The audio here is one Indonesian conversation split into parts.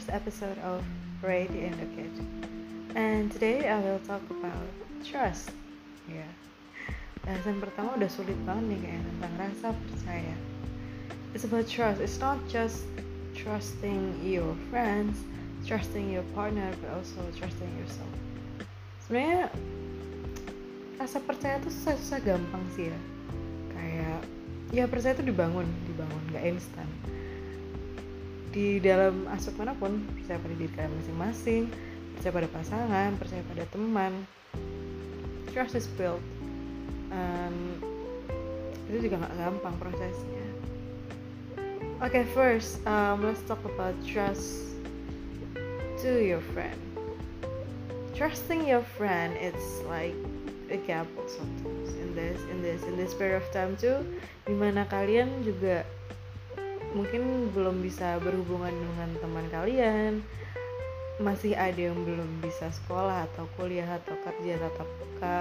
first episode of Ray the Kid. And today I will talk about trust. Ya. Yeah. Bahasan pertama udah sulit banget nih kayak tentang rasa percaya. It's about trust. It's not just trusting your friends, trusting your partner, but also trusting yourself. Sebenarnya rasa percaya tuh susah-susah gampang sih ya. Kayak ya percaya itu dibangun, dibangun, nggak instan di dalam aspek mana pun percaya pada diri kalian masing-masing percaya pada pasangan percaya pada teman. Trust is built. Um, itu juga nggak gampang prosesnya. Oke okay, first um, let's talk about trust to your friend. Trusting your friend it's like a gamble sometimes in this in this in this period of time too di mana kalian juga mungkin belum bisa berhubungan dengan teman kalian. Masih ada yang belum bisa sekolah atau kuliah atau kerja tatap muka.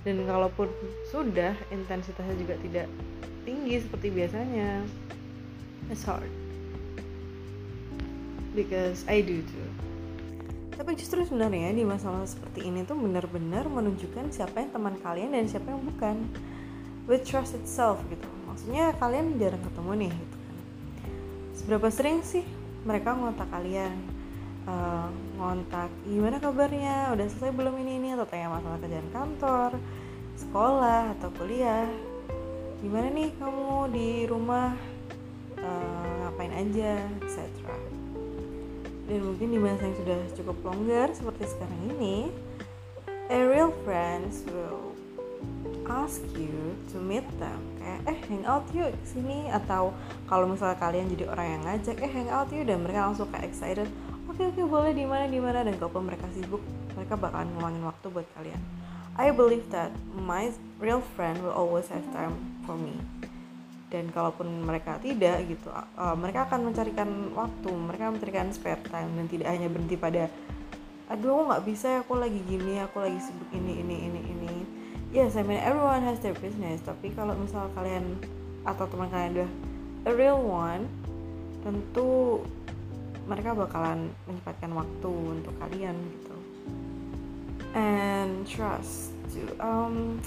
Dan kalaupun sudah intensitasnya juga tidak tinggi seperti biasanya. It's hard. Because I do too. Tapi justru sebenarnya di masa-masa seperti ini tuh benar-benar menunjukkan siapa yang teman kalian dan siapa yang bukan. With trust itself gitu. Maksudnya kalian jarang ketemu nih gitu seberapa sering sih mereka ngontak kalian? Uh, ngontak gimana kabarnya? Udah selesai belum ini ini? Atau tanya masalah kerjaan kantor sekolah atau kuliah. Gimana nih kamu di rumah? Uh, ngapain aja? Etc dan mungkin di masa yang sudah cukup longgar seperti sekarang ini a real friends will ask you to meet them eh hang out yuk sini. Atau kalau misalnya kalian jadi orang yang ngajak eh hang out yuk. Dan mereka langsung kayak excited. Oke okay, oke okay, boleh di mana di mana. Dan kalau mereka sibuk mereka bakalan ngeluangin waktu buat kalian. I believe that my real friend will always have time for me. Dan kalaupun mereka tidak gitu uh, mereka akan mencarikan waktu. Mereka mencarikan spare time. Dan tidak hanya berhenti pada aduh aku nggak bisa. Aku lagi gini aku lagi sibuk ini ini ini yes I mean everyone has their business tapi kalau misal kalian atau teman kalian udah a real one tentu mereka bakalan menyempatkan waktu untuk kalian gitu. And trust to um,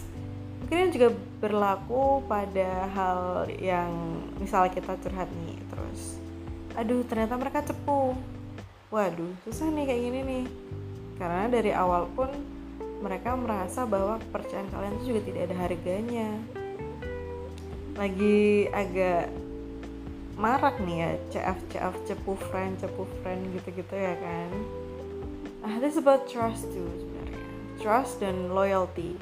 mungkin juga berlaku pada hal yang misalnya kita curhat nih terus aduh ternyata mereka cepu. Waduh susah nih kayak gini nih. Karena dari awal pun mereka merasa bahwa kepercayaan kalian itu juga tidak ada harganya. Lagi agak marak nih ya CF CF cepu friend cepu friend gitu-gitu ya kan. Ah this about trust too sebenarnya. Trust dan loyalty.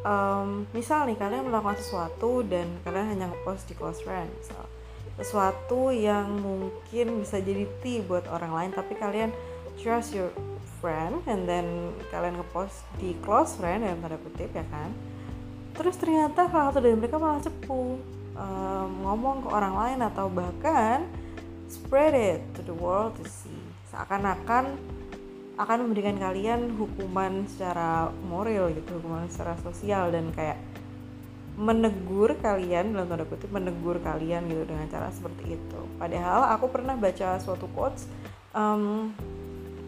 Um, misal nih kalian melakukan sesuatu dan kalian hanya ngepost di close friend misal. Sesuatu yang mungkin bisa jadi T buat orang lain tapi kalian trust your friend and then kalian ngepost di close friend dalam tanda kutip ya kan? Terus ternyata salah satu dari mereka malah cepu um, ngomong ke orang lain atau bahkan spread it to the world to see. Seakan-akan akan memberikan kalian hukuman secara moral gitu hukuman secara sosial dan kayak menegur kalian dalam tanda kutip menegur kalian gitu dengan cara seperti itu. Padahal aku pernah baca suatu quotes um,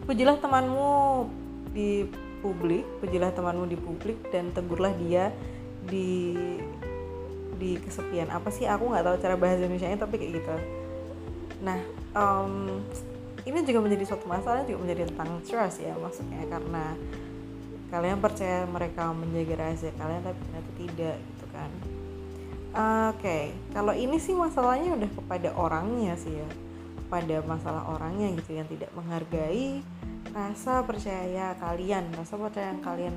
pujilah temanmu di publik pujilah temanmu di publik dan tegurlah dia di di kesepian. Apa sih? Aku nggak tahu cara bahasa Indonesia nya tapi kayak gitu. Nah um, ini juga menjadi suatu masalah juga menjadi tentang trust ya maksudnya. Karena kalian percaya mereka menjaga rahasia kalian tapi ternyata tidak gitu kan. Oke okay. kalau ini sih masalahnya udah kepada orangnya sih ya pada masalah orangnya gitu yang tidak menghargai rasa percaya kalian rasa percaya yang kalian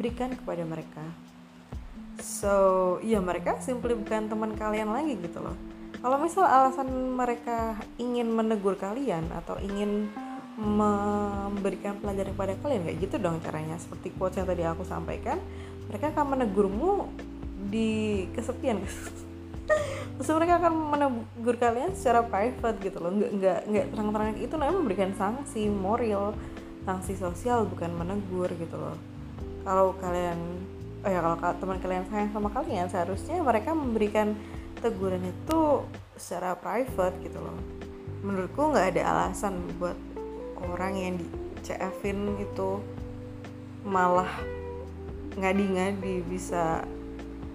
berikan kepada mereka. So ya mereka simply bukan teman kalian lagi gitu loh. Kalau misal alasan mereka ingin menegur kalian atau ingin memberikan pelajaran kepada kalian kayak gitu dong caranya. Seperti quotes yang tadi aku sampaikan mereka akan menegurmu di kesepian terus mereka akan menegur kalian secara private gitu loh. Nggak nggak nggak terang-terangan. Itu namanya memberikan sanksi moral sanksi sosial bukan menegur gitu loh. Kalau kalian oh ya kalau teman kalian sayang sama kalian seharusnya mereka memberikan teguran itu secara private gitu loh. Menurutku nggak ada alasan buat orang yang di CF-in itu malah ngadi-ngadi bisa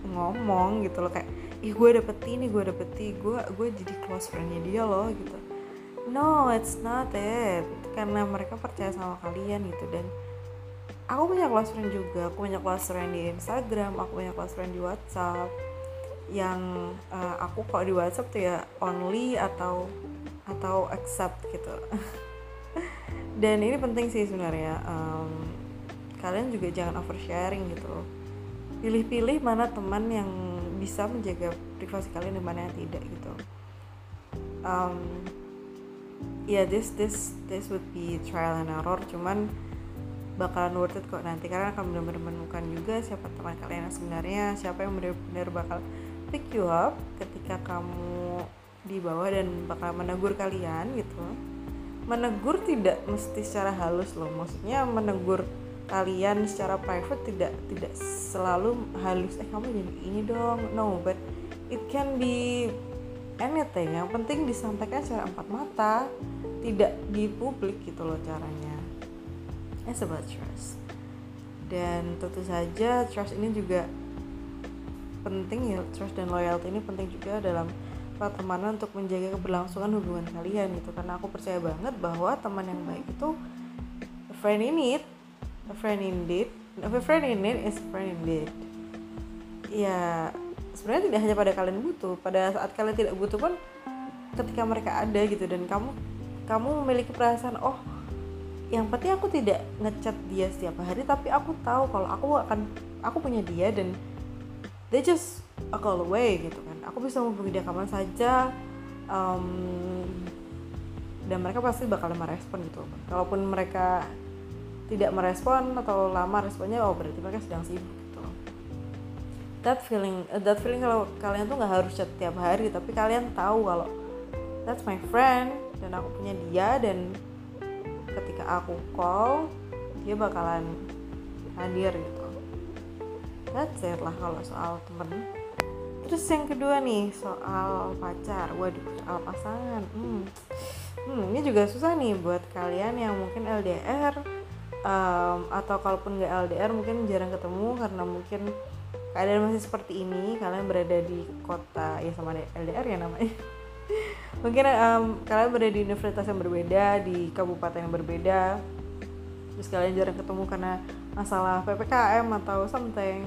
ngomong gitu loh. Kayak ih gue dapet ini gue dapet ini gue gue jadi close friendnya dia loh gitu. No it's not it. Karena mereka percaya sama kalian gitu. Dan aku punya close friend juga. Aku punya close friend di Instagram aku punya close friend di WhatsApp. Yang uh, aku kalau di WhatsApp tuh ya only atau atau accept gitu. Dan ini penting sih sebenarnya um, kalian juga jangan oversharing gitu. Loh pilih-pilih mana teman yang bisa menjaga privasi kalian dan mana yang tidak gitu. Um, ya yeah, this this this would be trial and error cuman bakalan worth it kok nanti karena akan benar-benar menemukan juga siapa teman kalian yang sebenarnya siapa yang benar-benar bakal pick you up ketika kamu di bawah dan bakal menegur kalian gitu. Menegur tidak mesti secara halus loh maksudnya menegur kalian secara private tidak tidak selalu halus eh kamu jadi ini dong. No but it can be anything. Yang penting disampaikan secara empat mata tidak di publik gitu loh caranya. It's about trust. Dan tentu saja trust ini juga penting ya. Trust dan loyalty ini penting juga dalam pertemanan untuk menjaga keberlangsungan hubungan kalian gitu. Karena aku percaya banget bahwa teman yang baik itu friend in need a friend indeed. A friend in need is a friend indeed. Ya sebenarnya tidak hanya pada kalian butuh. Pada saat kalian tidak butuh pun ketika mereka ada gitu dan kamu kamu memiliki perasaan oh yang penting aku tidak ngechat dia setiap hari tapi aku tahu kalau aku akan aku punya dia dan they just a call away gitu kan. Aku bisa menghubungi dia kapan saja um, dan mereka pasti bakal merespon gitu. Kalaupun mereka tidak merespon atau lama responnya oh berarti mereka sedang sibuk gitu. That feeling uh, that feeling kalau kalian tuh nggak harus chat tiap hari tapi kalian tahu kalau that's my friend dan aku punya dia dan ketika aku call dia bakalan hadir gitu. That's it lah kalau soal temen. Terus yang kedua nih soal pacar. Waduh soal pasangan. Hmm. hmm ini juga susah nih buat kalian yang mungkin LDR um, atau kalaupun nggak LDR mungkin jarang ketemu karena mungkin keadaan masih seperti ini. Kalian berada di kota ya sama LDR ya namanya. Mungkin um, kalian berada di universitas yang berbeda di kabupaten yang berbeda. Terus kalian jarang ketemu karena masalah ppkm atau something.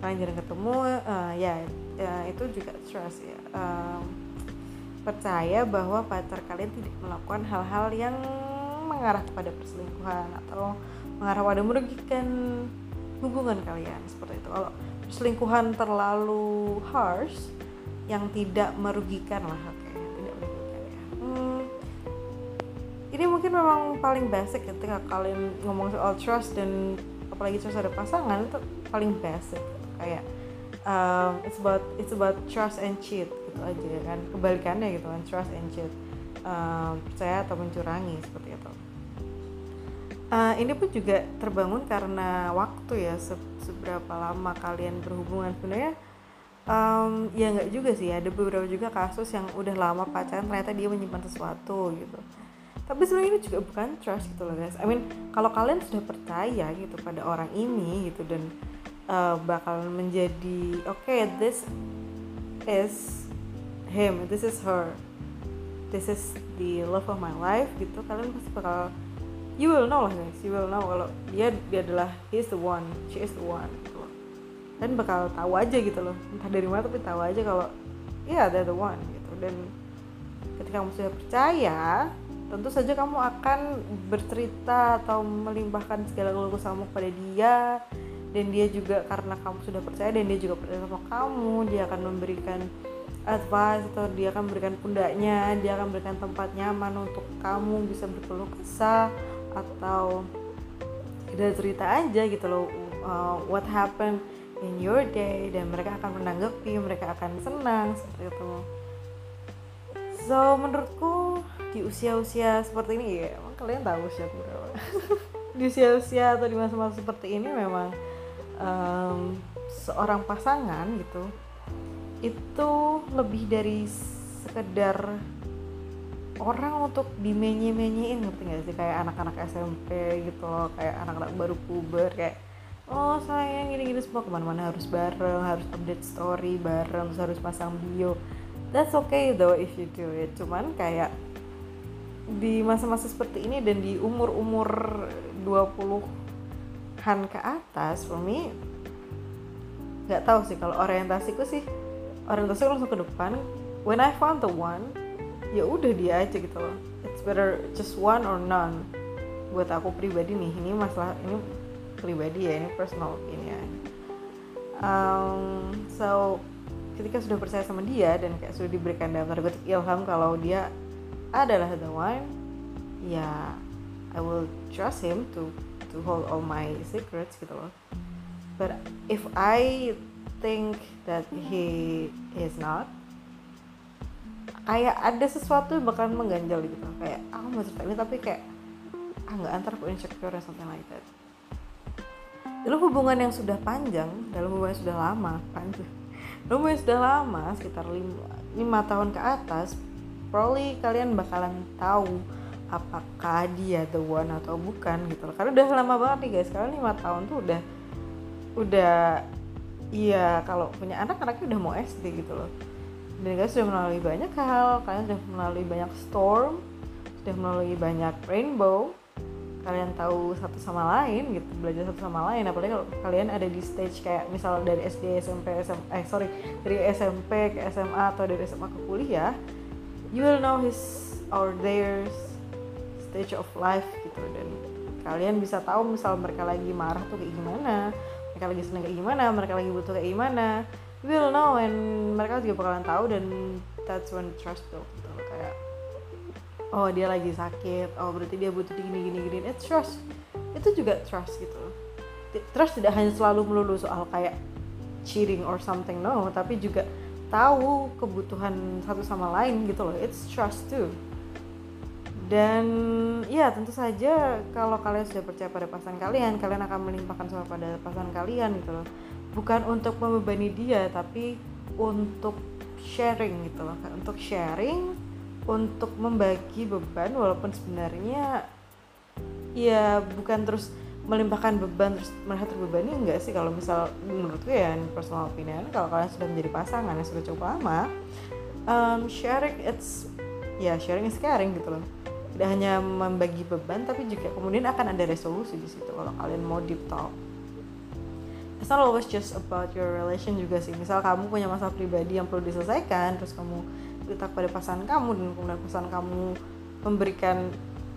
Kalian jarang ketemu uh, ya ya itu juga stress ya. Um, percaya bahwa pacar kalian tidak melakukan hal-hal yang mengarah kepada perselingkuhan atau mengarah pada merugikan hubungan kalian seperti itu. Kalau perselingkuhan terlalu harsh yang tidak merugikan lah oke okay, tidak merugikan ya. Hmm, ini mungkin memang paling basic ketika kalian ngomong soal trust dan apalagi trust ada pasangan itu paling basic. Kayak um, it's about it's about trust and cheat gitu aja ya kan. Kebalikannya gitu kan trust and cheat. Um, percaya atau mencurangi seperti itu uh, ini pun juga terbangun karena waktu ya se seberapa lama kalian berhubungan. Sebenarnya um, ya nggak juga sih ada beberapa juga kasus yang udah lama pacaran ternyata dia menyimpan sesuatu gitu. Tapi sebenarnya ini juga bukan trust gitu loh guys. I mean kalau kalian sudah percaya gitu pada orang ini gitu dan uh, bakal menjadi oke okay, this is him this is her this is the love of my life gitu kalian pasti bakal you will know lah guys you will know kalau dia dia adalah he is the one. She is the one gitu loh. Dan bakal tahu aja gitu loh. Entah dari mana tapi tahu aja kalau ya yeah, they're the one gitu. Dan ketika kamu sudah percaya tentu saja kamu akan bercerita atau melimpahkan segala keluh kesahmu kepada dia. Dan dia juga karena kamu sudah percaya dan dia juga percaya sama kamu dia akan memberikan advice atau dia akan memberikan pundaknya dia akan memberikan tempat nyaman untuk kamu bisa berkeluh kesah atau kita cerita aja gitu loh uh, what happened in your day dan mereka akan menanggapi mereka akan senang seperti itu. So menurutku di usia-usia seperti ini ya emang kalian tahu usia berapa? Di usia-usia atau di masa-masa seperti ini memang um, seorang pasangan gitu itu lebih dari sekedar orang untuk dimenye-menyein ngerti gak sih? Kayak anak-anak SMP gitu loh kayak anak-anak baru puber kayak oh sayang gini-gini semua ke mana-mana harus bareng harus update story bareng terus harus pasang bio. That's okay though if you do it. Cuman kayak di masa-masa seperti ini dan di umur-umur 20-an ke atas for me nggak tahu sih kalau orientasiku sih. Orientasiku langsung ke depan. When I found the one ya udah dia aja gitu loh. It's better just one or none. Buat aku pribadi nih ini masalah ini pribadi ya ini personal opinion. Um, so ketika sudah percaya sama dia dan kayak sudah diberikan dalam tanda ilham kalau dia adalah the one ya I will trust him to to hold all my secrets gitu loh. But if I think that he is not kayak ada sesuatu yang bakalan mengganjal gitu. Kayak aku mau cerita ini tapi kayak ah nggak antar aku insecure atau something like that. Dalam hubungan yang sudah panjang dalam hubungan yang sudah lama panjang dalam hubungan yang sudah lama sekitar lima, lima tahun ke atas probably kalian bakalan tahu apakah dia the one atau bukan gitu loh. Karena udah lama banget nih guys. Karena lima tahun tuh udah udah iya kalau punya anak anaknya udah mau SD gitu loh dan kalian sudah melalui banyak hal. Kalian sudah melalui banyak storm sudah melalui banyak rainbow. Kalian tahu satu sama lain gitu belajar satu sama lain. Apalagi kalau kalian ada di stage kayak misal dari SD SMP SM eh sorry dari SMP ke SMA atau dari SMA ke kuliah you will know his or their stage of life gitu. Dan kalian bisa tahu misal mereka lagi marah tuh kayak gimana mereka lagi seneng kayak gimana mereka lagi butuh kayak gimana will know and mereka juga bakalan tahu dan that's when trust built gitu kayak oh dia lagi sakit oh berarti dia butuh gini gini gini. It's trust. Itu juga trust gitu trust tidak hanya selalu melulu soal kayak cheating or something no. Tapi juga tahu kebutuhan satu sama lain gitu loh. It's trust too. Dan ya tentu saja kalau kalian sudah percaya pada pasangan kalian kalian akan melimpahkan semua pada pasangan kalian gitu loh bukan untuk membebani dia tapi untuk sharing gitu loh untuk sharing untuk membagi beban walaupun sebenarnya ya bukan terus melimpahkan beban terus merasa terbebani enggak sih. Kalau misal menurutku ya personal opinion kalau kalian sudah menjadi pasangan yang sudah cukup lama um, sharing it's ya sharing is caring gitu loh. Tidak hanya membagi beban tapi juga kemudian akan ada resolusi di situ kalau kalian mau deep talk it's not always just about your relation juga sih. Misal kamu punya masalah pribadi yang perlu diselesaikan terus kamu cerita kepada pasangan kamu dan kemudian pasangan kamu memberikan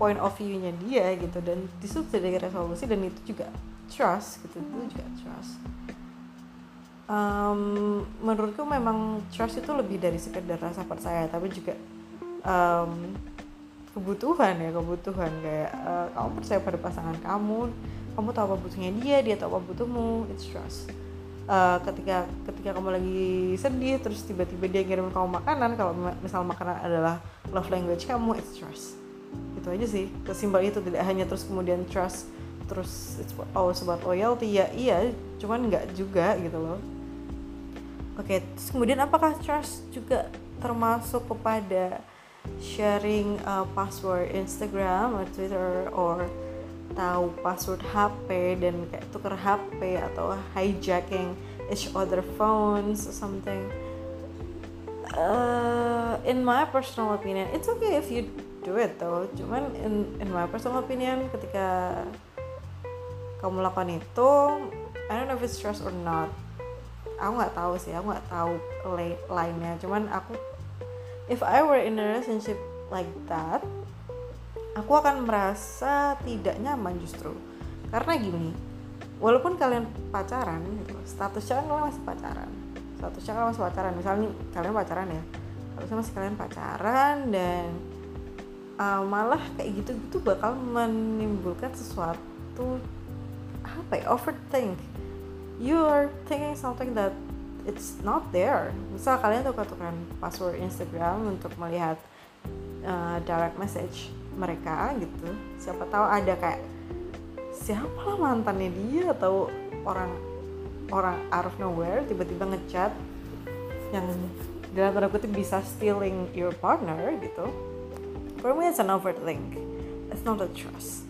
point of view-nya dia gitu. Dan di situ terjadi resolusi dan itu juga trust gitu. Itu juga trust. Um, menurutku memang trust itu lebih dari sekedar rasa percaya tapi juga um, kebutuhan ya kebutuhan kayak uh, kamu percaya pada pasangan kamu kamu tahu apa butuhnya dia dia tahu apa butuhmu it's trust. Uh, ketika ketika kamu lagi sedih terus tiba-tiba dia ngirim kamu makanan kalau misal makanan adalah love language kamu it's trust. Itu aja sih kesimpel itu tidak hanya terus kemudian trust terus it's always about loyalty ya iya cuman nggak juga gitu loh. Oke okay, terus kemudian apakah trust juga termasuk kepada sharing uh, password Instagram atau Twitter or tahu password HP dan kayak tuker HP atau hijacking each other phones or something. Uh, in my personal opinion it's okay if you do it though. Cuman in in my personal opinion ketika kamu lakukan itu I don't know if it's stress or not. Aku nggak tahu sih aku nggak tahu lainnya. Cuman aku if I were in a relationship like that aku akan merasa tidak nyaman justru. Karena gini walaupun kalian pacaran gitu, statusnya kan kalian masih pacaran. Statusnya kalian masih pacaran misalnya kalian pacaran ya harusnya masih kalian pacaran dan uh, malah kayak gitu gitu bakal menimbulkan sesuatu apa ya overthink. You are thinking something that it's not there. Misal kalian tukar-tukaran password Instagram untuk melihat uh, direct message mereka gitu. Siapa tahu ada kayak siapa lah mantannya dia? Atau orang orang out of nowhere tiba-tiba ngechat yang dalam tanda kutip bisa stealing your partner gitu. For me it's an overthink it's not a trust.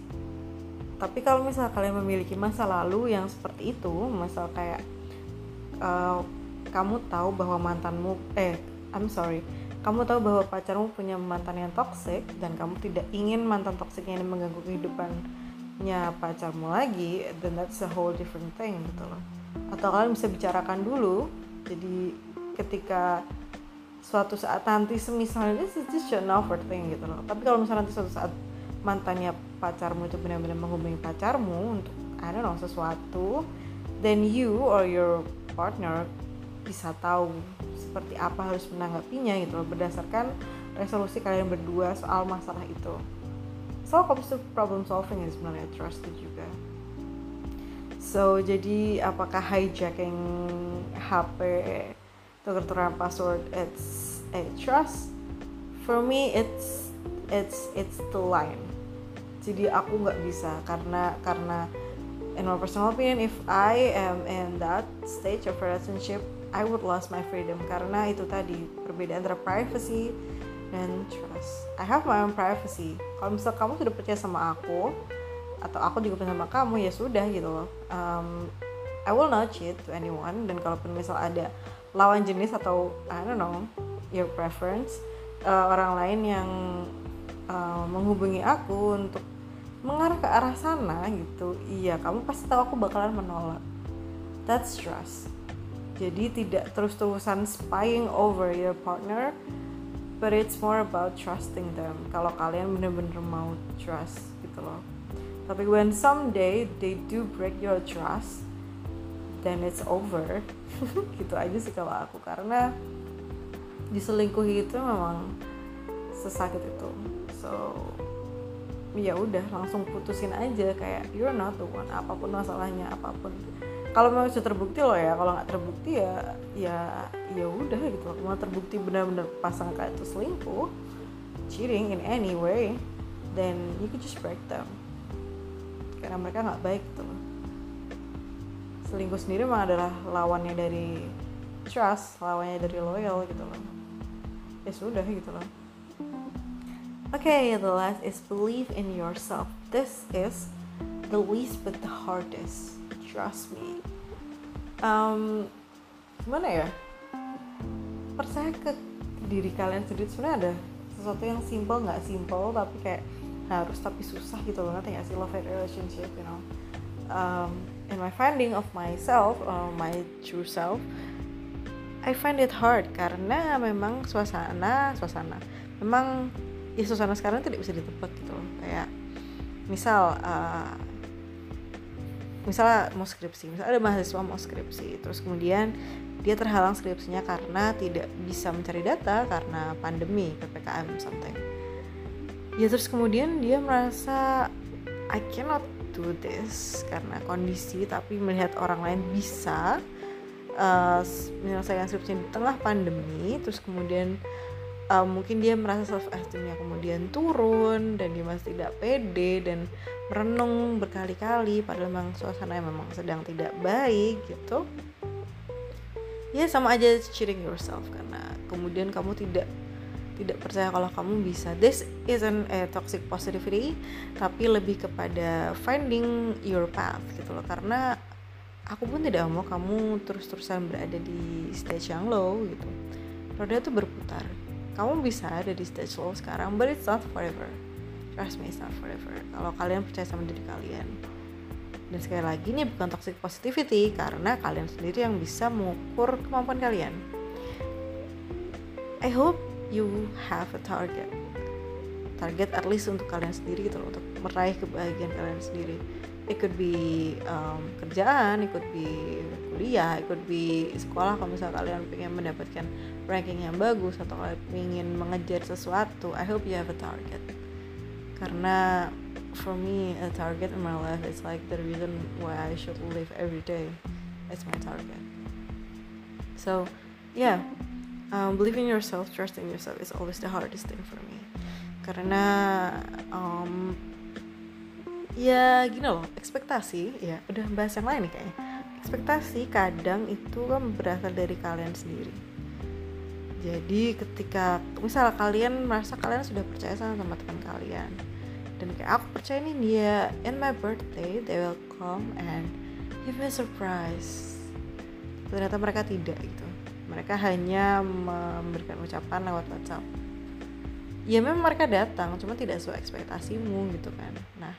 Tapi kalau misal kalian memiliki masa lalu yang seperti itu misal kayak uh, kamu tahu bahwa mantanmu eh I'm sorry kamu tahu bahwa pacarmu punya mantan yang toxic dan kamu tidak ingin mantan toksiknya ini mengganggu kehidupannya pacarmu lagi then that's a whole different thing gitu loh. Atau kalian bisa bicarakan dulu jadi ketika suatu saat nanti semisalnya this is just an overthink gitu loh. Tapi kalau misalnya nanti suatu saat mantannya pacarmu itu benar-benar menghubungi pacarmu untuk I don't know sesuatu then you or your partner bisa tahu seperti apa harus menanggapinya gitu loh berdasarkan resolusi kalian berdua soal masalah itu. So to problem solving ini sebenarnya trusted juga. So jadi apakah hijacking HP tuker-tukeran password it's a trust? For me it's it's it's the line. Jadi aku nggak bisa karena karena in my personal opinion if I am in that stage of relationship I would lose my freedom karena itu tadi perbedaan antara privacy dan trust. I have my own privacy. Kalau misal kamu sudah percaya sama aku atau aku juga percaya sama kamu ya sudah gitu loh. Um, I will not cheat to anyone. Dan kalaupun misal ada lawan jenis atau I don't know your preference uh, orang lain yang uh, menghubungi aku untuk mengarah ke arah sana gitu iya kamu pasti tahu aku bakalan menolak. That's trust jadi tidak terus-terusan spying over your partner but it's more about trusting them. Kalau kalian bener-bener mau trust gitu loh. Tapi when someday they do break your trust then it's over. Gitu aja sih kalau aku. Karena diselingkuhi itu memang sesakit itu. So ya udah langsung putusin aja kayak you're not the one. Apa pun masalahnya apa pun kalau memang sudah terbukti loh ya kalau nggak terbukti ya ya ya udah gitu. Kalau terbukti benar-benar pasang kayak itu selingkuh cheating in any way then you could just break them. Karena mereka nggak baik gitu loh. Selingkuh sendiri memang adalah lawannya dari trust lawannya dari loyal gitu loh. Ya sudah gitu loh. Okay, the last is believe in yourself. This is the least but the hardest. Trust me. Um, gimana ya? Percaya ke diri kalian sendiri sebenarnya ada sesuatu yang simple nggak simple tapi kayak harus tapi susah gitu loh gak sih love and relationship you know um, in my finding of myself uh, my true self I find it hard karena memang suasana suasana memang ya suasana sekarang tidak bisa ditebak gitu loh kayak misal uh, misalnya mau skripsi misal ada mahasiswa mau skripsi terus kemudian dia terhalang skripsinya karena tidak bisa mencari data karena pandemi ppkm something. Ya terus kemudian dia merasa I cannot do this karena kondisi tapi melihat orang lain bisa uh, menyelesaikan skripsinya di tengah pandemi terus kemudian uh, mungkin dia merasa self esteemnya kemudian turun dan dia masih tidak pede dan merenung berkali-kali padahal memang suasana memang sedang tidak baik gitu. Ya sama aja cheating yourself karena kemudian kamu tidak tidak percaya kalau kamu bisa. This isn't a toxic positivity tapi lebih kepada finding your path gitu loh. Karena aku pun tidak mau kamu terus-terusan berada di stage yang low gitu. Roda itu berputar. Kamu bisa ada di stage low sekarang but it's not forever trust me it's not forever. Kalau kalian percaya sama diri kalian. Dan sekali lagi ini bukan toxic positivity karena kalian sendiri yang bisa mengukur kemampuan kalian. I hope you have a target. Target at least untuk kalian sendiri gitu loh untuk meraih kebahagiaan kalian sendiri. It could be um, kerjaan, it could be kuliah, it could be sekolah. Kalau misalnya kalian pengen mendapatkan ranking yang bagus atau kalian ingin mengejar sesuatu, I hope you have a target. Karena for me a target in my life is like the reason why I should live every day. It's my target. So yeah, um, believing yourself, trusting yourself is always the hardest thing for me. Karena um, ya gini loh ekspektasi ya udah bahas yang lain nih kayaknya ekspektasi kadang itu kan berasal dari kalian sendiri jadi ketika misal kalian merasa kalian sudah percaya sama teman teman kalian dan kayak aku percaya nih dia in my birthday they will come and give me a surprise. Ternyata mereka tidak gitu. Mereka hanya memberikan ucapan lewat WhatsApp. Ya memang mereka datang cuma tidak sesuai ekspektasimu gitu kan. Nah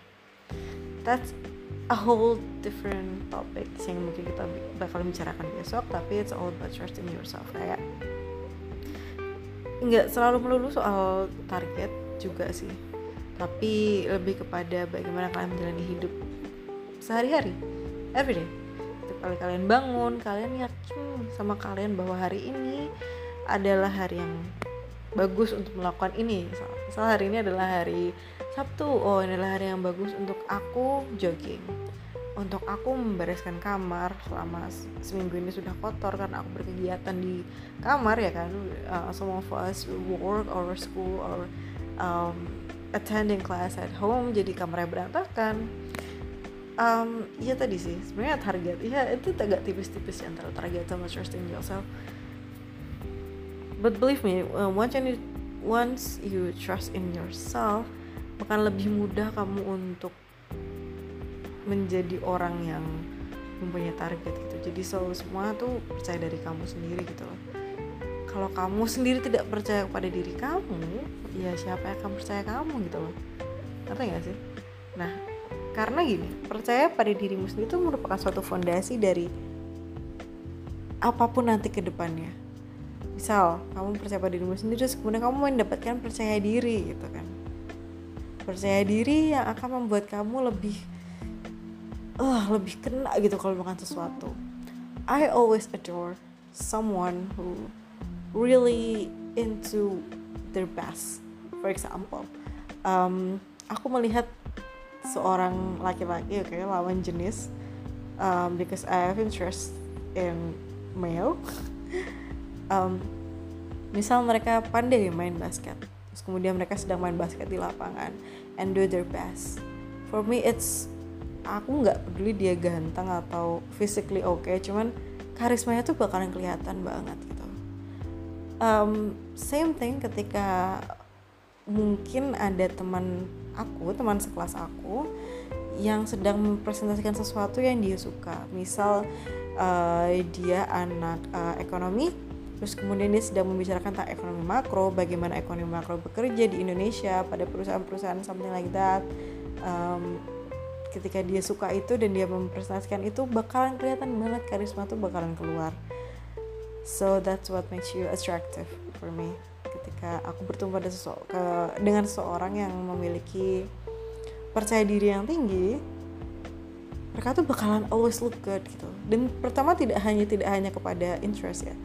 that's a whole different topic yang mungkin kita bakal bicarakan besok tapi it's all about trusting yourself. Kayak nggak selalu melulu soal target juga sih tapi lebih kepada bagaimana kalian menjalani hidup sehari-hari everyday kali kalian bangun kalian yakin sama kalian bahwa hari ini adalah hari yang bagus untuk melakukan ini. Misal hari ini adalah hari Sabtu. Oh ini adalah hari yang bagus untuk aku jogging. Untuk aku membereskan kamar selama seminggu ini sudah kotor karena aku berkegiatan di kamar ya kan? Uh, some of us work or school or um, attending class at home jadi kamarnya berantakan. Um, ya tadi sih sebenarnya target ya itu agak tipis-tipis ya antara target sama trusting yourself. But believe me uh, once you once you trust in yourself akan lebih mudah kamu untuk menjadi orang yang mempunyai target gitu. Jadi selalu semua tuh percaya dari kamu sendiri gitu loh kalau kamu sendiri tidak percaya kepada diri kamu ya siapa yang akan percaya kamu gitu loh. Ngerti gak sih? Nah karena gini percaya pada dirimu sendiri itu merupakan suatu fondasi dari apa pun nanti ke depannya. Misal kamu percaya pada dirimu sendiri terus kemudian kamu mendapatkan percaya diri gitu kan. Percaya diri yang akan membuat kamu lebih uh, lebih kena gitu kalau makan sesuatu. I always adore someone who really into their best. For example um, aku melihat seorang laki-laki oke okay, lawan jenis um, because I have interest in male. Um, misal mereka pandai main basket terus kemudian mereka sedang main basket di lapangan and do their best. For me it's aku nggak peduli dia ganteng atau physically oke okay, cuman karismanya tuh bakalan kelihatan banget um, same thing ketika mungkin ada teman aku teman sekelas aku yang sedang mempresentasikan sesuatu yang dia suka. Misal uh, dia anak uh, ekonomi terus kemudian dia sedang membicarakan tentang ekonomi makro bagaimana ekonomi makro bekerja di Indonesia pada perusahaan-perusahaan something like that. Um, ketika dia suka itu dan dia mempresentasikan itu bakalan kelihatan banget karisma tuh bakalan keluar so that's what makes you attractive for me. Ketika aku bertemu pada sesu ke, dengan seseorang yang memiliki percaya diri yang tinggi mereka tuh bakalan always look good gitu. Dan pertama tidak hanya tidak hanya kepada interest ya.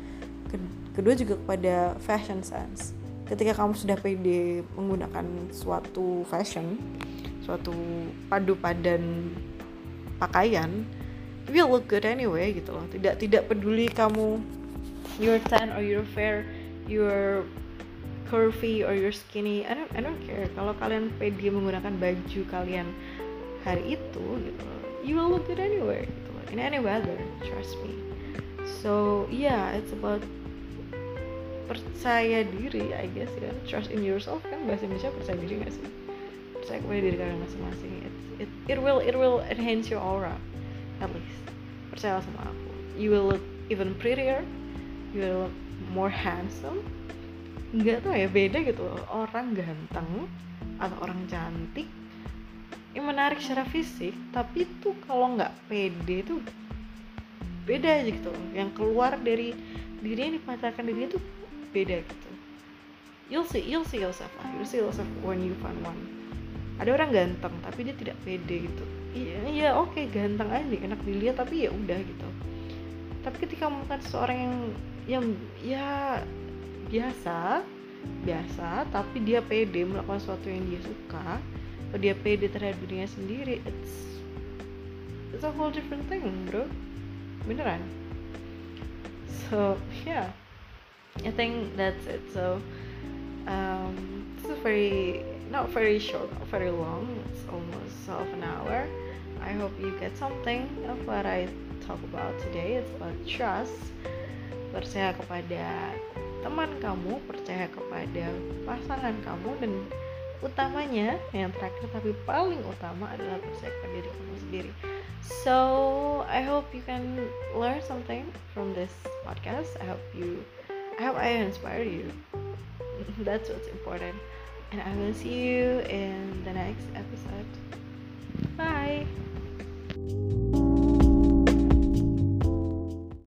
Kedua juga kepada fashion sense. Ketika kamu sudah pede menggunakan suatu fashion suatu padu padan pakaian you look good anyway gitu loh. Tidak tidak peduli kamu you're tan or you're fair you're curvy or you're skinny I don't I don't care. Kalau kalian pede menggunakan baju kalian hari itu gitu you will look good anyway gitu. In any weather trust me. So yeah it's about percaya diri I guess ya. Trust in yourself kan? Bahasa Indonesia percaya diri gak sih? Percaya kepada diri kalian masing-masing. It, it, it will it will enhance your aura at least. Percaya sama aku. You will look even prettier you look more handsome. Nggak tau ya beda gitu. Orang ganteng atau orang cantik yang menarik secara fisik tapi itu kalau nggak pede itu beda aja gitu. Yang keluar dari diri yang dipancarkan diri itu beda gitu. You'll see you'll see yourself lah you'll see yourself when you find one. Ada orang ganteng tapi dia tidak pede gitu. Iya iya oke okay, ganteng aja enak dilihat tapi ya udah gitu tapi ketika menemukan seseorang yang yang ya biasa biasa tapi dia pede melakukan sesuatu yang dia suka atau dia pede terhadap dirinya sendiri it's it's a whole different thing bro beneran so yeah I think that's it so um, this is very not very short, not very long. It's almost half an hour. I hope you get something of what I talk about today is about trust. Percaya kepada teman kamu, percaya kepada pasangan kamu dan utamanya yang terakhir tapi paling utama adalah percaya kepada diri kamu sendiri. So, I hope you can learn something from this podcast. I hope you I hope I inspire you. That's what's important. And I will see you in the next episode. Bye.